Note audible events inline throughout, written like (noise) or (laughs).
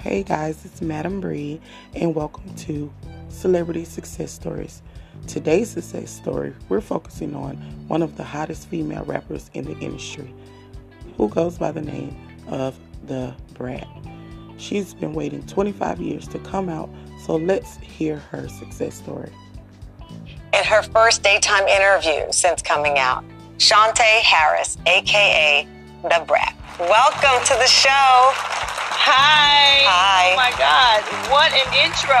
Hey guys, it's Madam Bree, and welcome to Celebrity Success Stories. Today's success story, we're focusing on one of the hottest female rappers in the industry, who goes by the name of Da Brat. She's been waiting 25 years to come out, so let's hear her success story. In her first daytime interview since coming out, Shawntae Harris, aka Da Brat. Welcome to the show. Hi. Hi. Oh my God. What an intro. (laughs)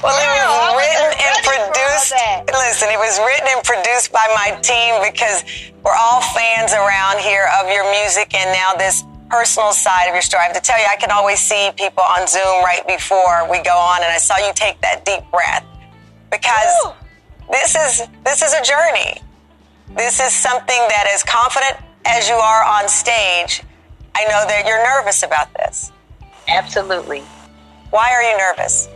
well, it was written and ready for all produced. Listen, it was written and produced by my team because we're all fans around here of your music and now this personal side of your story. I have to tell you, I can always see people on Zoom right before we go on, and I saw you take that deep breath because Woo. this is this is a journey. This is something that as confident as you are on stage, I know that you're nervous about this. Absolutely. Why are you nervous?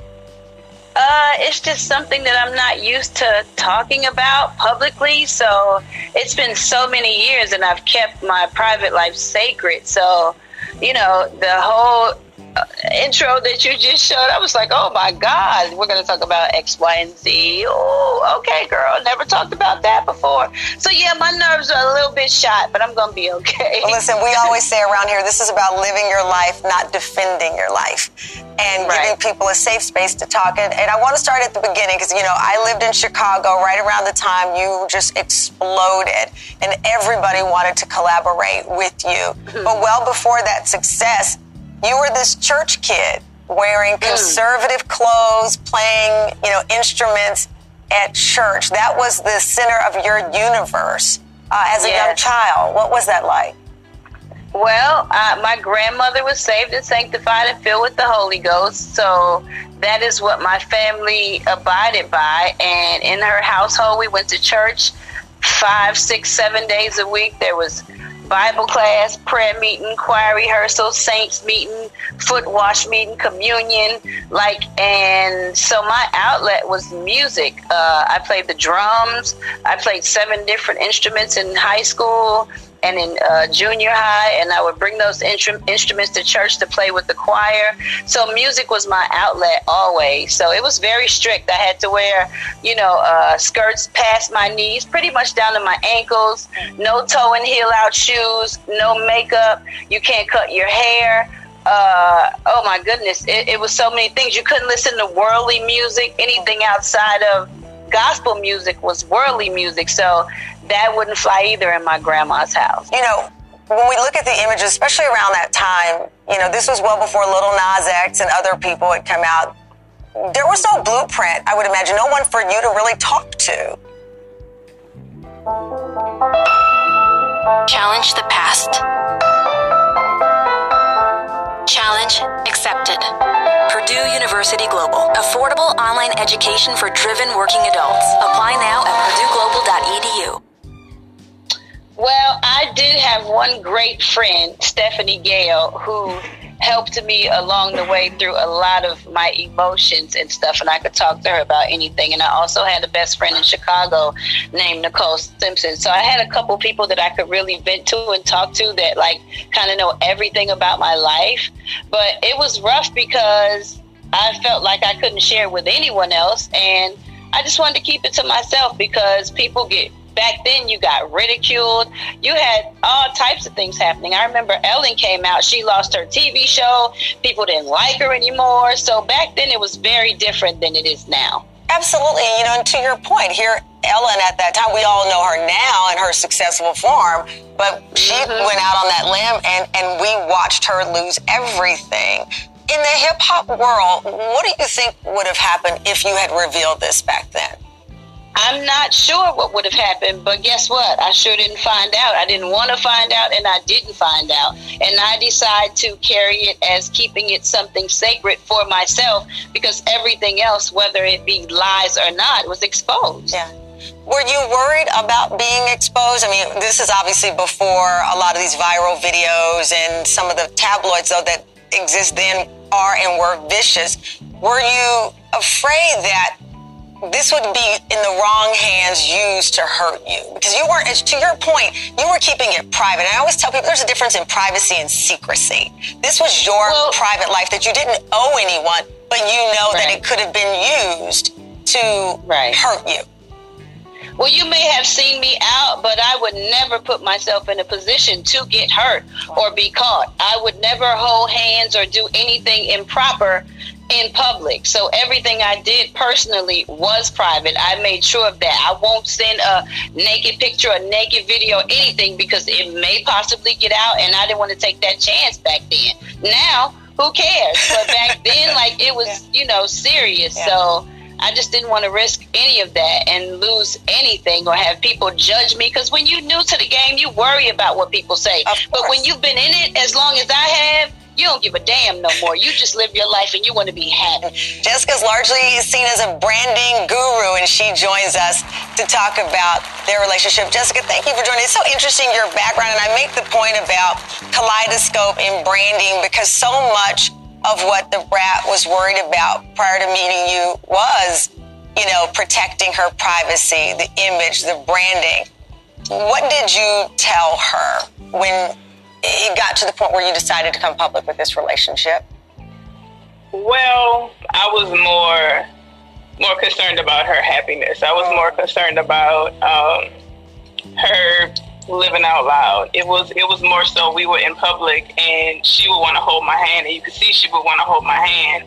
Uh, it's just something that I'm not used to talking about publicly. So it's been so many years, and I've kept my private life sacred. So, you know, the whole intro that you just showed, I was like, oh my God, we're going to talk about X, Y, and Z. Oh, okay, girl. Never talked about that before. So, yeah, my nerves are a little bit shot, but I'm going to be okay. Well, listen, we always say around here, this is about living your life, not defending your life, and Right. giving people a safe space to talk. And, and I want to start at the beginning because, you know, I lived in Chicago right around the time you just exploded, and everybody wanted to collaborate with you. Mm-hmm. But well before that success, you were this church kid wearing conservative clothes, playing, you know, instruments at church. That was the center of your universe uh, as a young child. What was that like? Well, uh, my grandmother was saved and sanctified and filled with the Holy Ghost. So that is what my family abided by. And in her household, we went to church five, six, seven days a week. There was Bible class, prayer meeting, choir rehearsal, saints meeting, foot wash meeting, communion. Like, and so my outlet was music. Uh, I played the drums. I played seven different instruments in high school and in uh, junior high, and I would bring those instru- instruments to church to play with the choir. So music was my outlet always. So it was very strict. I had to wear, you know, uh, skirts past my knees, pretty much down to my ankles. No toe and heel out shoes. No makeup. You can't cut your hair. Uh, oh my goodness, it, it was so many things. You couldn't listen to worldly music. Anything outside of gospel music was worldly music. So that wouldn't fly either in my grandma's house. You know, when we look at the images, especially around that time, you know, this was well before Lil Nas X and other people had come out. There was no blueprint, I would imagine, no one for you to really talk to. Challenge the past. Challenge accepted. Purdue University Global. Affordable online education for driven working adults. Apply now at purdueglobal.edu. Well, I did have one great friend, Stephanie Gale, who helped me along the way through a lot of my emotions and stuff, and I could talk to her about anything. And I also had a best friend in Chicago named Nicole Simpson. So I had a couple people that I could really vent to and talk to that, like, kind of know everything about my life. But it was rough because I felt like I couldn't share it with anyone else, and I just wanted to keep it to myself because people get back then you got ridiculed. You had all types of things happening. I remember Ellen came out, she lost her TV show. People didn't like her anymore. So back then it was very different than it is now. Absolutely. You know, and to your point, here, Ellen at that time, we all know her now in her successful form, but she mm-hmm. went out on that limb and, and we watched her lose everything. In the hip hop world, what do you think would have happened if you had revealed this back then? I'm not sure what would have happened, but guess what? I sure didn't find out. I didn't want to find out, and I didn't find out. And I decided to carry it as keeping it something sacred for myself because everything else, whether it be lies or not, was exposed. Yeah. Were you worried about being exposed? I mean, this is obviously before a lot of these viral videos and some of the tabloids, though, that exist then are and were vicious. Were you afraid that this would be in the wrong hands used to hurt you because you weren't to your point you were keeping it private and i always tell people there's a difference in privacy and secrecy this was your well, private life that you didn't owe anyone but you know right. that it could have been used to right. hurt you well, you may have seen me out, but I would never put myself in a position to get hurt or be caught. I would never hold hands or do anything improper in public. So everything I did personally was private. I made sure of that. I won't send a naked picture, a naked video, anything because it may possibly get out and I didn't want to take that chance back then. Now, who cares? But back (laughs) then, like it was, you know, serious. Yeah. So I just didn't want to risk any of that and lose anything or have people judge me. Because when you're new to the game, you worry about what people say. But when you've been in it as long as I have, you don't give a damn no more. You just live your life and you want to be happy. Jessica's largely seen as a branding guru, and she joins us to talk about their relationship. Jessica, thank you for joining. It's so interesting your background, and I make the point about kaleidoscope and branding because so much of what Da Brat was worried about prior to meeting you was, you know, protecting her privacy, the image, the branding. What did you tell her when it got to the point where you decided to come public with this relationship? Well, I was more more concerned about her happiness. I was more concerned about um, her living out loud. It was it was more so we were in public and she would want to hold my hand, and you could see she would want to hold my hand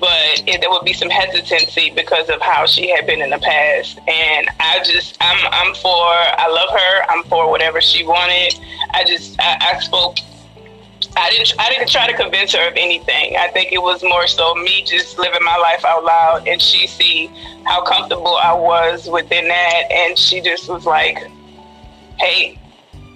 but it, there would be some hesitancy because of how she had been in the past. And I just, I'm, I'm for, I love her. I'm for whatever she wanted. I just, I, I spoke. I didn't, I didn't try to convince her of anything. I think it was more so me just living my life out loud, and she see how comfortable I was within that, and she just was like, "Hey."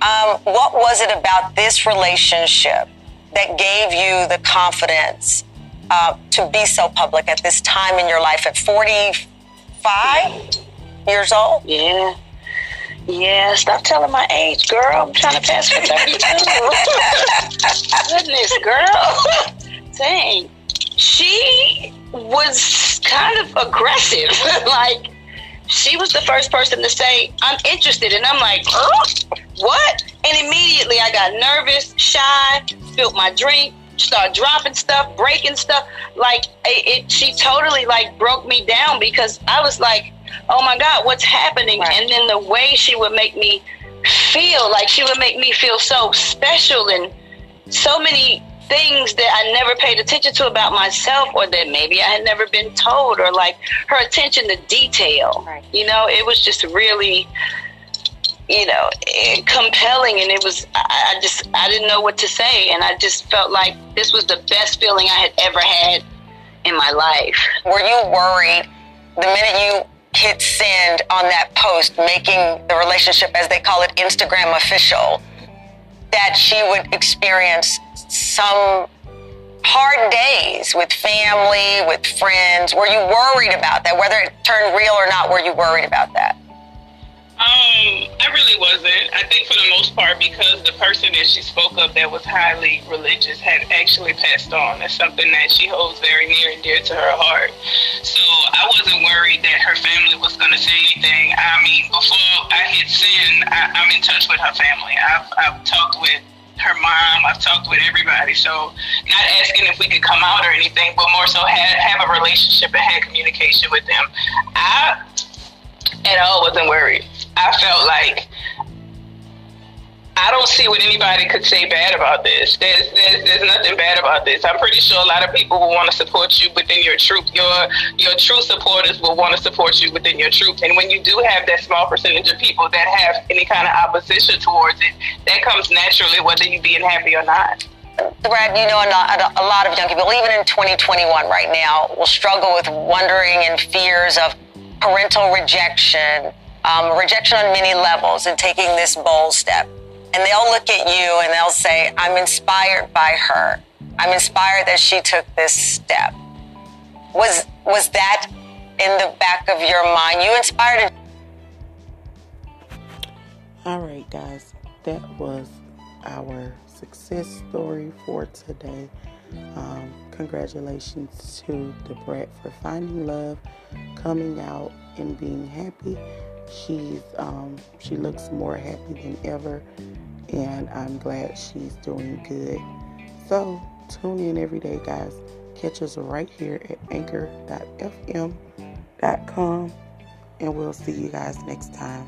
Um, what was it about this relationship that gave you the confidence uh, to be so public at this time in your life at 45 years old? Yeah. Yeah, stop telling my age, girl. I'm trying to pass for 32. (laughs) Goodness, girl. Dang. She was kind of aggressive. (laughs) like, she was the first person to say, I'm interested. And I'm like, oh, what? And immediately I got nervous, shy, spilled my drink, start dropping stuff, breaking stuff. Like it, it, she totally like broke me down because I was like, oh my God, what's happening? Right. And then the way she would make me feel, like she would make me feel so special and so many things that I never paid attention to about myself or that maybe I had never been told or like her attention to detail. Right. You know, it was just really you know, eh, compelling. And it was, I, I just, I didn't know what to say. And I just felt like this was the best feeling I had ever had in my life. Were you worried the minute you hit send on that post, making the relationship, as they call it, Instagram official, that she would experience some hard days with family, with friends? Were you worried about that? Whether it turned real or not, were you worried about that? Um, I really wasn't. I think for the most part, because the person that she spoke of that was highly religious had actually passed on. That's something that she holds very near and dear to her heart. So I wasn't worried that her family was going to say anything. I mean, before I hit send, I, I'm in touch with her family. I've, I've talked with her mom. I've talked with everybody. So not asking if we could come out or anything, but more so have a relationship and have communication with them. I at all wasn't worried. I felt like I don't see what anybody could say bad about this. There's, there's there's nothing bad about this. I'm pretty sure a lot of people will want to support you within your troop. Your your true supporters will want to support you within your troop. And when you do have that small percentage of people that have any kind of opposition towards it, that comes naturally, whether you being happy or not. Brat, you know, a lot of young people, even in 2021 right now, will struggle with wondering and fears of parental rejection, um, rejection on many levels, and taking this bold step and they'll look at you and they'll say, I'm inspired by her. I'm inspired that she took this step. Was was that in the back of your mind? You inspired All right, guys. That was our success story for today. Um, congratulations to Da Brat for finding love, coming out, and being happy. She's um, she looks more happy than ever, and I'm glad she's doing good. So tune in every day, guys. Catch us right here at anchor.fm.com, and we'll see you guys next time.